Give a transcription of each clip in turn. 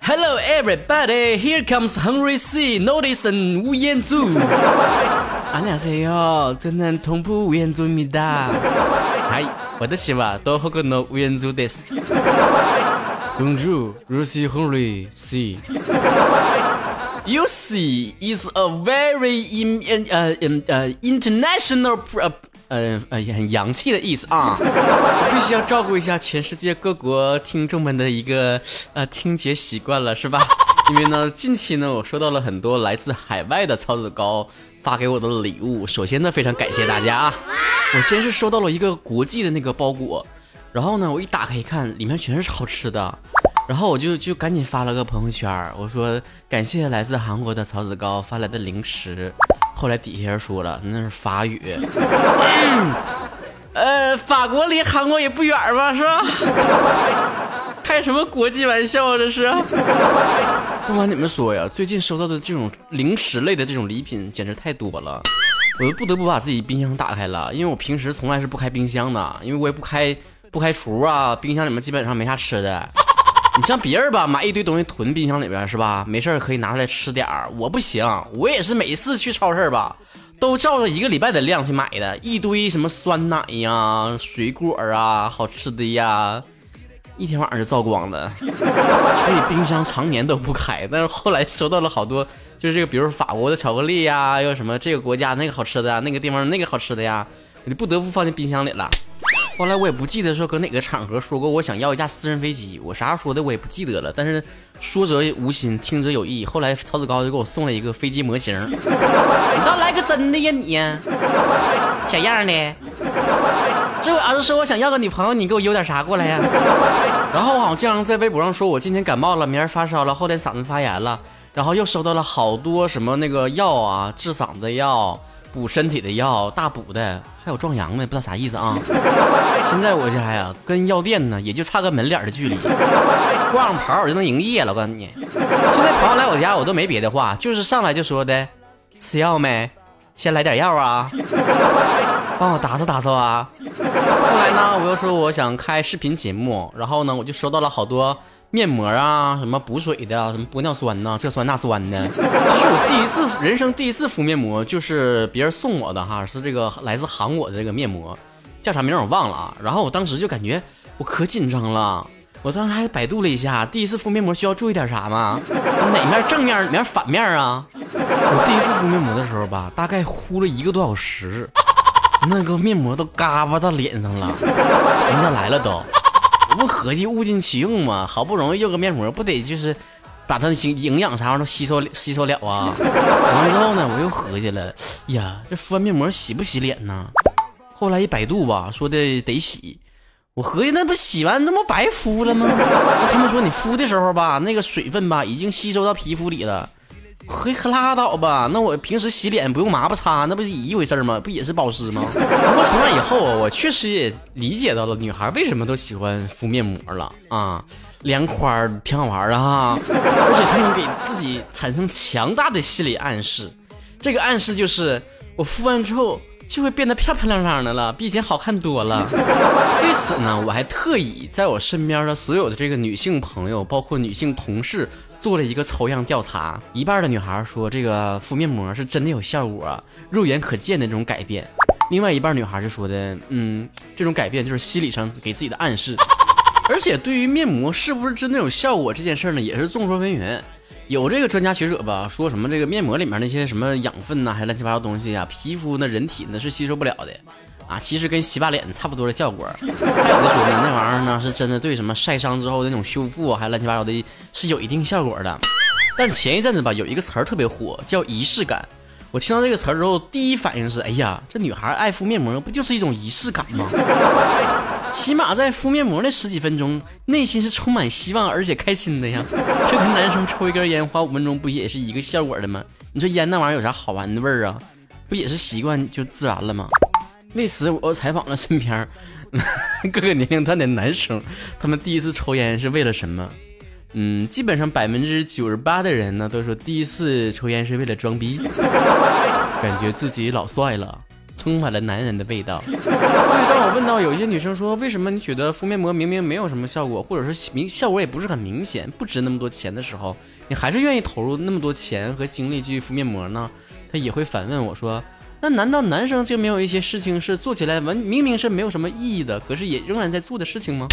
Hello everybody, here comes Hungry Sea. Notice the 吴彦祖。안녕하세 요， 저는동부우연주입니다。嗨，我的希望都好个诺吴彦祖的。公主，如是 Hungry Sea。 You see, is a very in 呃呃 international 呃呃呃很洋气的意思啊！必须要照顾一下全世界各国听众们的一个呃听觉习惯了，是吧？因为呢，近期呢，我收到了很多来自海外的曹子高发给我的礼物。首先呢，非常感谢大家啊！我先是收到了一个国际的那个包裹，然后呢，我一打开一看，里面全是好吃的。然后我就就赶紧发了个朋友圈，我说感谢来自韩国的曹子高发来的零食。后来底下人说了，那是法语。呃，法国离韩国也不远吧，是吧？开什么国际玩笑啊，这是！不瞒你们说呀，最近收到的这种零食类的这种礼品简直太多了，我就不得不把自己冰箱打开了，因为我平时从来是不开冰箱的，因为我也不开不开厨啊，冰箱里面基本上没啥吃的。你像别人吧，买一堆东西囤冰箱里边是吧？没事可以拿出来吃点儿。我不行，我也是每次去超市吧，都照着一个礼拜的量去买的，一堆什么酸奶呀、水果啊、好吃的呀，一天晚上就造光了。所以冰箱常年都不开。但是后来收到了好多，就是这个，比如法国的巧克力呀，又什么这个国家那个好吃的呀，那个地方那个好吃的呀，你不得不放进冰箱里了。后来我也不记得说搁哪个场合说过我想要一架私人飞机，我啥时候说的我也不记得了。但是说者无心，听者有意。后来曹子高就给我送了一个飞机模型，你倒来个真的呀你，小样的。这我要是说我想要个女朋友，你给我邮点啥过来呀？然后我好像经常在微博上说我今天感冒了，明儿发烧了，后天嗓子发炎了，然后又收到了好多什么那个药啊，治嗓子的药。补身体的药，大补的，还有壮阳的，不知道啥意思啊？现在我家呀，跟药店呢，也就差个门脸的距离，挂上牌我就能营业了。我告诉你，现在朋友来我家，我都没别的话，就是上来就说的，吃药没？先来点药啊，帮我打扫打扫啊。后来呢，我又说我想开视频节目，然后呢，我就收到了好多。面膜啊，什么补水的，什么玻尿酸呐，这酸那酸的。其实我第一次人生第一次敷面膜，就是别人送我的哈，是这个来自韩国的这个面膜，叫啥名我忘了啊。然后我当时就感觉我可紧张了，我当时还百度了一下，第一次敷面膜需要注意点啥吗？哪面正面，哪面反面啊？我第一次敷面膜的时候吧，大概敷了一个多小时，那个面膜都嘎巴到脸上了，停下来了都。不合计物尽其用吗，好不容易用个面膜，不得就是把它的营营养啥玩意都吸收吸收了啊？整 完之后呢，我又合计了，呀，这敷完面膜洗不洗脸呢？后来一百度吧，说的得洗。我合计那不洗完那不白敷了吗？他们说你敷的时候吧，那个水分吧已经吸收到皮肤里了。嘿，可拉倒吧！那我平时洗脸不用抹布擦，那不是一回事吗？不也是保湿吗？不过从那以后，我确实也理解到了女孩为什么都喜欢敷面膜了啊，凉快挺好玩的哈，而且它能给自己产生强大的心理暗示。这个暗示就是我敷完之后就会变得漂漂亮亮的了，比以前好看多了。为此呢，我还特意在我身边的所有的这个女性朋友，包括女性同事。做了一个抽样调查，一半的女孩说这个敷面膜是真的有效果，肉眼可见的这种改变。另外一半女孩就说的，嗯，这种改变就是心理上给自己的暗示。而且对于面膜是不是真的有效果这件事呢，也是众说纷纭。有这个专家学者吧，说什么这个面膜里面那些什么养分呐，还乱七八糟东西啊，皮肤那人体呢是吸收不了的。啊，其实跟洗把脸差不多的效果。还有的说呢，那玩意儿呢是真的对什么晒伤之后那种修复，还乱七八糟的，是有一定效果的。但前一阵子吧，有一个词儿特别火，叫仪式感。我听到这个词儿之后，第一反应是，哎呀，这女孩爱敷面膜，不就是一种仪式感吗？起码在敷面膜那十几分钟，内心是充满希望而且开心的呀。这跟男生抽一根烟花五分钟不也是一个效果的吗？你说烟那玩意儿有啥好玩的味儿啊？不也是习惯就自然了吗？为此，我采访了身边 各个年龄段的男生，他们第一次抽烟是为了什么？嗯，基本上百分之九十八的人呢，都说第一次抽烟是为了装逼，感觉自己老帅了。充满了男人的味道。所以当我问到有一些女生说，为什么你觉得敷面膜明明没有什么效果，或者说明效果也不是很明显，不值那么多钱的时候，你还是愿意投入那么多钱和精力去敷面膜呢？她也会反问我说，那难道男生就没有一些事情是做起来完明明是没有什么意义的，可是也仍然在做的事情吗？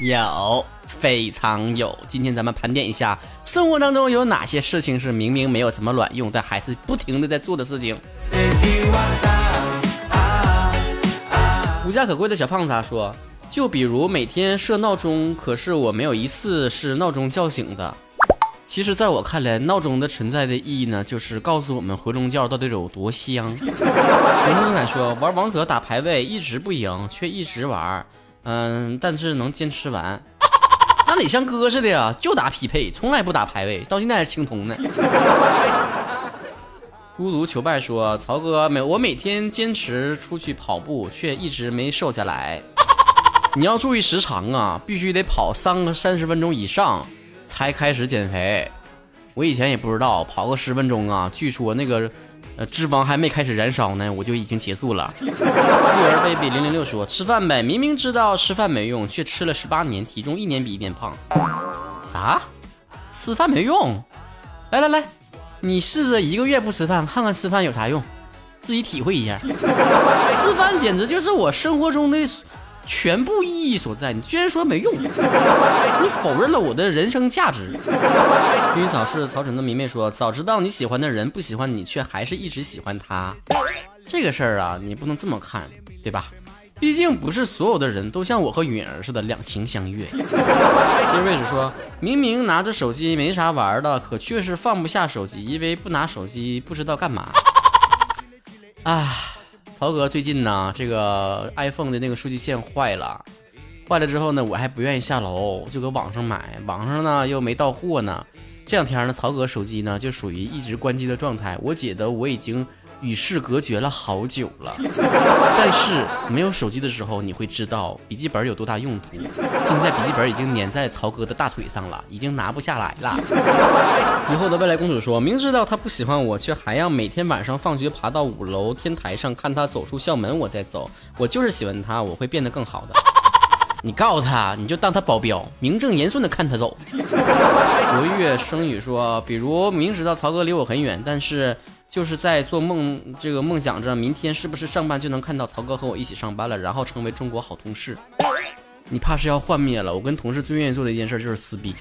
有，非常有。今天咱们盘点一下，生活当中有哪些事情是明明没有什么卵用，但还是不停的在做的事情。无家可归的小胖子说，就比如每天设闹钟，可是我没有一次是闹钟叫醒的。其实，在我看来，闹钟的存在的意义呢，就是告诉我们回笼觉到底有多香。林正凯说，玩王者打排位一直不赢，却一直玩。嗯，但是能坚持完，那得像哥似的呀，就打匹配，从来不打排位，到现在还是青铜呢。孤独求败说：“曹哥，每我每天坚持出去跑步，却一直没瘦下来。你要注意时长啊，必须得跑三个三十分钟以上才开始减肥。我以前也不知道，跑个十分钟啊，据说那个。”呃，脂肪还没开始燃烧呢，我就已经结束了。育儿 baby 零零六说：“吃饭呗，明明知道吃饭没用，却吃了十八年，体重一年比一年胖。”啥？吃饭没用？来来来，你试着一个月不吃饭，看看吃饭有啥用，自己体会一下。吃饭简直就是我生活中的。全部意义所在，你居然说没用，你否认了我的人生价值。薰衣草是草枕的迷妹说，早知道你喜欢的人不喜欢你，却还是一直喜欢他，这个事儿啊，你不能这么看，对吧？毕竟不是所有的人都像我和允儿似的两情相悦。其实位置说明明拿着手机没啥玩的，可却是放不下手机，因为不拿手机不知道干嘛。啊。曹哥最近呢，这个 iPhone 的那个数据线坏了，坏了之后呢，我还不愿意下楼，就搁网上买，网上呢又没到货呢。这两天呢，曹哥手机呢就属于一直关机的状态，我觉得我已经。与世隔绝了好久了，但是没有手机的时候，你会知道笔记本有多大用途。现在笔记本已经粘在曹哥的大腿上了，已经拿不下来了。以后的未来公主说明知道他不喜欢我，却还要每天晚上放学爬到五楼天台上看他走出校门，我再走。我就是喜欢他，我会变得更好的。你告诉他，你就当他保镖，名正言顺的看他走。国月声语说，比如明知道曹哥离我很远，但是。就是在做梦，这个梦想着明天是不是上班就能看到曹哥和我一起上班了，然后成为中国好同事。你怕是要幻灭了。我跟同事最愿意做的一件事就是撕逼。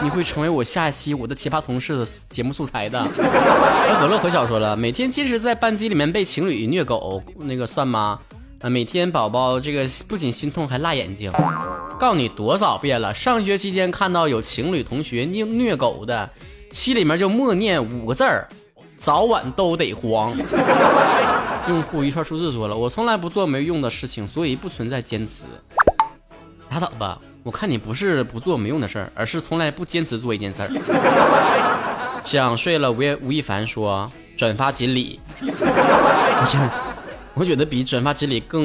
你会成为我下一期我的奇葩同事的节目素材的。小可乐可小说了，每天坚持在班级里面被情侣虐狗，那个算吗？啊，每天宝宝这个不仅心痛还辣眼睛。告诉你多少遍了，上学期间看到有情侣同学虐虐狗的，心里面就默念五个字儿。早晚都得黄。用户一串数字说了：“我从来不做没用的事情，所以不存在坚持。”拉倒吧，我看你不是不做没用的事儿，而是从来不坚持做一件事儿。想睡了，吴吴亦凡说：“转发锦鲤。”我觉得比转发锦鲤更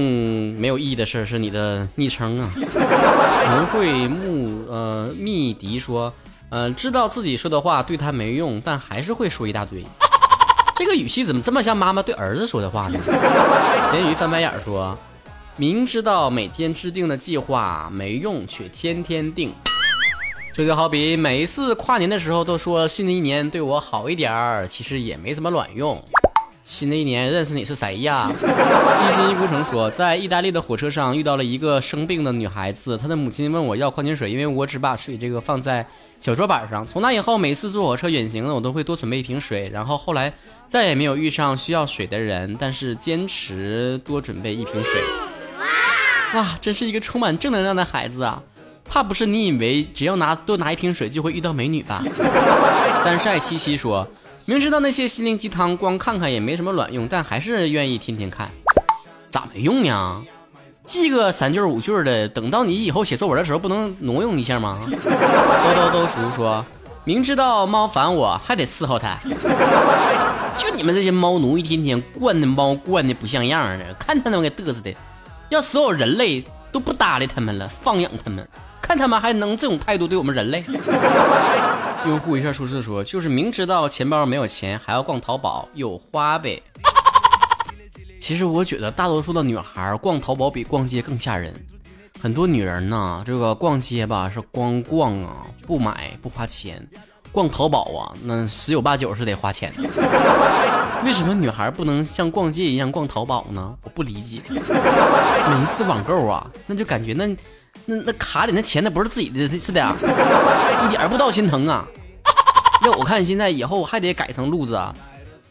没有意义的事儿是你的昵称啊。文慧木呃密迪说：“呃，知道自己说的话对他没用，但还是会说一大堆。”这个语气怎么这么像妈妈对儿子说的话呢？咸鱼翻白眼说：“明知道每天制定的计划没用，却天天定。”这就好比每一次跨年的时候都说新的一年对我好一点儿，其实也没什么卵用。新的一年认识你是谁呀？一心一孤城说，在意大利的火车上遇到了一个生病的女孩子，她的母亲问我要矿泉水，因为我只把水这个放在小桌板上。从那以后，每次坐火车远行呢，我都会多准备一瓶水。然后后来。再也没有遇上需要水的人，但是坚持多准备一瓶水。哇，真是一个充满正能量的孩子啊！怕不是你以为只要拿多拿一瓶水就会遇到美女吧？三晒七七说，明知道那些心灵鸡汤光看看也没什么卵用，但还是愿意天天看。咋没用呢？记个三句五句的，等到你以后写作文的时候不能挪用一下吗？兜兜兜叔说。明知道猫烦我，还得伺候它。就你们这些猫奴，一天天惯的猫惯的不像样的，看他们给嘚瑟的，要所有人类都不搭理他们了，放养他们，看他们还能这种态度对我们人类？用户一下出事说，就是明知道钱包没有钱，还要逛淘宝，有花呗。其实我觉得大多数的女孩逛淘宝比逛街更吓人。很多女人呢，这个逛街吧是光逛啊，不买不花钱；逛淘宝啊，那十有八九是得花钱。为什么女孩不能像逛街一样逛淘宝呢？我不理解。每一次网购啊，那就感觉那那那卡里那钱那不是自己的是的，一点不到心疼啊。要我看现在以后还得改成路子啊。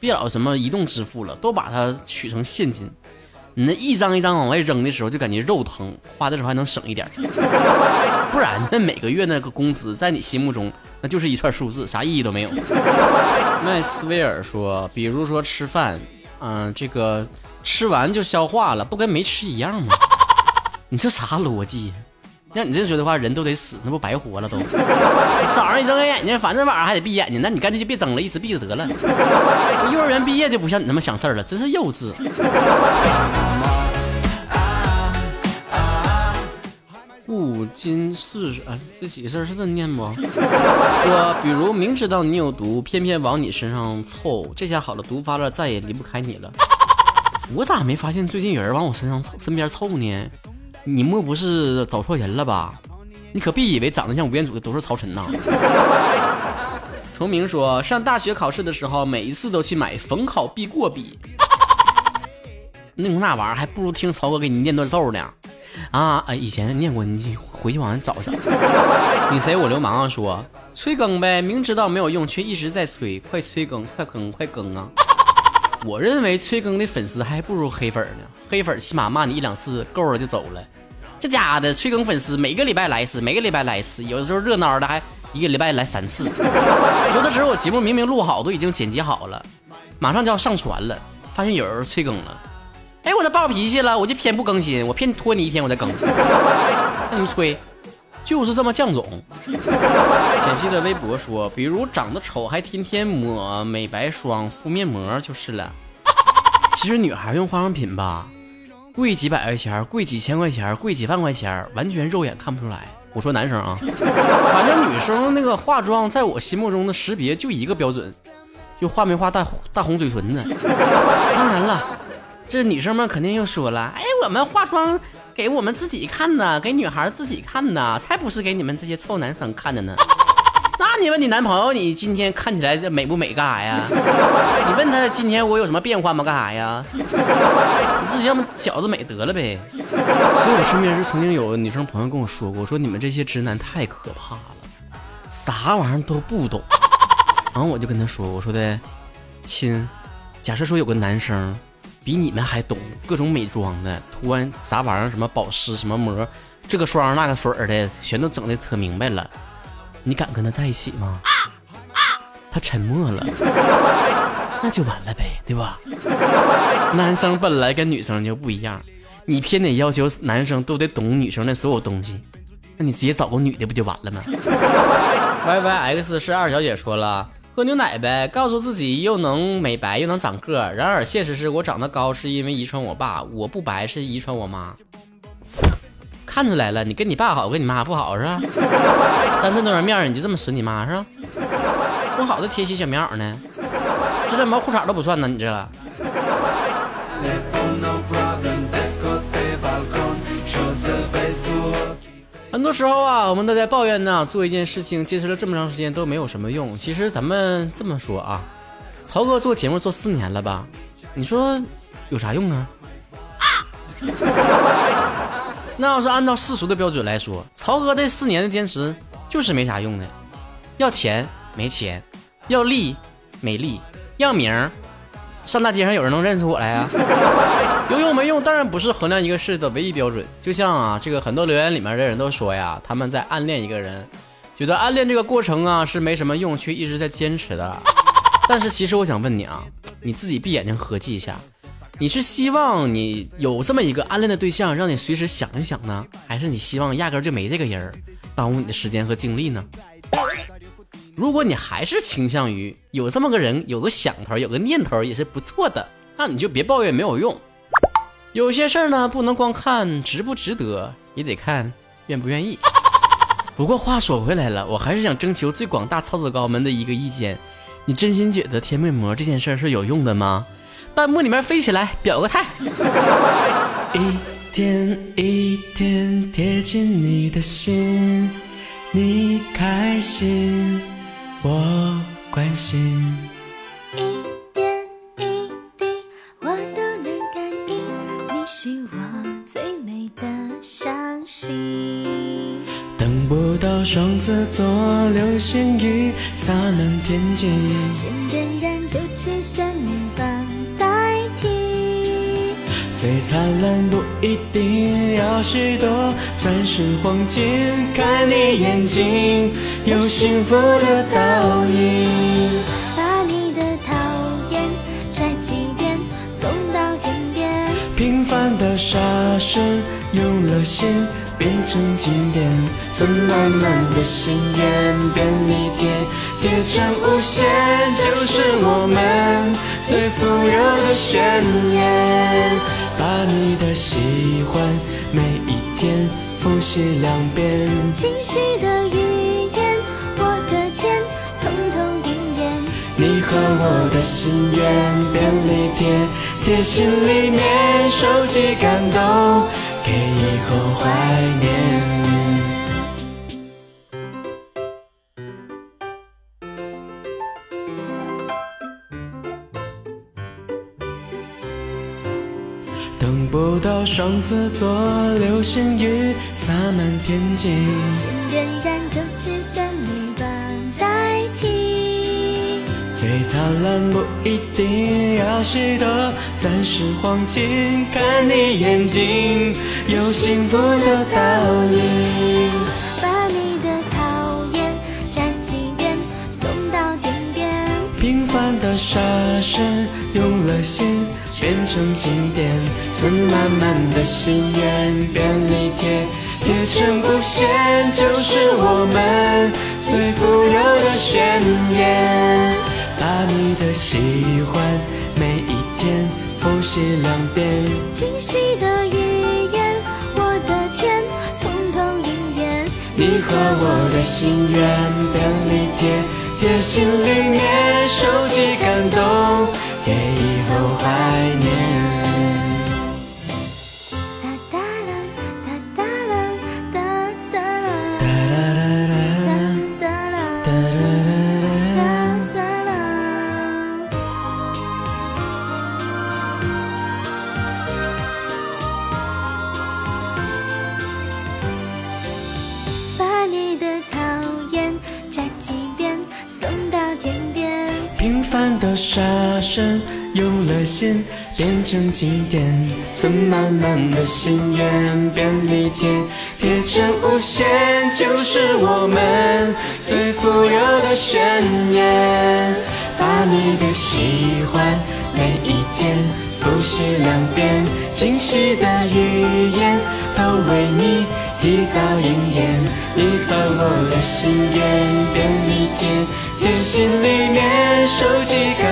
别老什么移动支付了，都把它取成现金。你那一张一张往外扔的时候，就感觉肉疼，花的时候还能省一点。不然那每个月那个工资，在你心目中那就是一串数字，啥意义都没有。麦斯威尔说，比如说吃饭，嗯，这个吃完就消化了，不跟没吃一样吗？你这啥逻辑？像你这说的话，人都得死，那不白活了都。早上一睁开眼睛，反正晚上还得闭眼睛，那你干脆就别睁了，一直闭着得了。幼儿园毕业就不像你那么想事儿了，真是幼稚。五金四啊，这几个字是这念不？我比如明知道你有毒，偏偏往你身上凑，这下好了，毒发了，再也离不开你了。我咋没发现最近有人往我身上凑，身边凑呢？你莫不是找错人了吧？你可别以为长得像吴彦祖的都是曹晨呐。崇明说，上大学考试的时候，每一次都去买逢考必过笔。那那玩意儿还不如听曹哥给你念段咒呢。啊啊，以前念过，你回去往上找找。你谁我流氓啊？说催更呗，明知道没有用，却一直在催，快催更，快更，快更啊！我认为催更的粉丝还不如黑粉呢，黑粉起码骂你一两次够了就走了，这家的催更粉丝每个礼拜来一次，每个礼拜来一次，有的时候热闹的还一个礼拜来三次，有的时候我节目明明录好都已经剪辑好了，马上就要上传了，发现有人催更了，哎，我这暴脾气了，我就偏不更新，我偏拖你一天我再更，那你催，就是这么犟总。浅汐的微博说，比如长得丑还天天抹美白霜、敷面膜就是了。其实女孩用化妆品吧，贵几百块钱，贵几千块钱，贵几万块钱，完全肉眼看不出来。我说男生啊，反正女生那个化妆，在我心目中的识别就一个标准，就画没画大大红嘴唇子。当然了，这女生们肯定又说了，哎，我们化妆给我们自己看呢，给女孩自己看呢，才不是给你们这些臭男生看的呢。那你问你男朋友，你今天看起来美不美？干啥呀？你问他今天我有什么变化吗？干啥呀？你自己要么小子美得了呗。所以我身边是曾经有女生朋友跟我说过，说你们这些直男太可怕了，啥玩意儿都不懂。然后我就跟他说，我说的亲，假设说有个男生比你们还懂各种美妆的，涂完啥玩意儿，什么保湿什么膜，这个霜那个水的，全都整的特明白了。你敢跟他在一起吗？他沉默了，那就完了呗，对吧？男生本来跟女生就不一样，你偏得要求男生都得懂女生的所有东西，那你直接找个女的不就完了吗？Y Y X 是二小姐说了，喝牛奶呗，告诉自己又能美白又能长个。然而现实是我长得高是因为遗传我爸，我不白是遗传我妈。看出来了，你跟你爸好，跟你妈不好是吧？当这么多人面你就这么损你妈是吧？多好的贴心小棉袄呢，这连毛裤衩都不算呢，你这。很多时候啊，我们都在抱怨呢，做一件事情坚持了这么长时间都没有什么用。其实咱们这么说啊，曹哥做节目做四年了吧？你说有啥用啊？那要是按照世俗的标准来说，曹哥这四年的坚持就是没啥用的。要钱没钱，要利没利，要名上大街上有人能认出我来呀？有用没用，当然不是衡量一个事的唯一标准。就像啊，这个很多留言里面的人都说呀，他们在暗恋一个人，觉得暗恋这个过程啊是没什么用，却一直在坚持的。但是其实我想问你啊，你自己闭眼睛合计一下。你是希望你有这么一个暗恋的对象，让你随时想一想呢，还是你希望压根就没这个人，耽误你的时间和精力呢？如果你还是倾向于有这么个人，有个想头，有个念头也是不错的，那你就别抱怨没有用。有些事儿呢，不能光看值不值得，也得看愿不愿意。不过话说回来了，我还是想征求最广大操子高们的一个意见：你真心觉得贴面膜这件事儿是有用的吗？弹幕里面飞起来，表个态。一天一天贴近你的心，你开心，我关心。一点一滴，我都能感应，你是我最美的相信。等不到双子座流星雨洒满天际，先点燃就只剩日光代替。最灿烂不一定要许多钻石黄金，看你眼睛有幸福的倒影。把你的讨厌摘几遍，送到天边。平凡的傻事用了心变成经典，存满满的心愿，便利贴贴成无限，就是我们最富有的宣言。把你的喜欢每一天复习两遍，惊喜的语和我的心愿便利贴贴心里面，收集感动，给以后怀念。等不到双子座流星雨洒满天际，先点燃就只剩日最灿烂不一定要许多钻石黄金，看你眼睛有幸福的倒影。把你的讨厌摘几遍，送到天边。平凡的傻事用了心变成经典，存满满的心愿，便利贴贴成无限，就是我们最富有的宣言。你的喜欢每一天复习两遍，惊喜的语言，我的天，通通应验。你和我的心愿，便利贴贴心里面，收集感动，给以后怀念。的沙声用了心变成经典，存满满的心愿，便利贴贴成无限，就是我们最富有的宣言。把你的喜欢每一天复习两遍，惊喜的语言都为你一早应验。你和我的心愿，便利贴贴心里面，收集感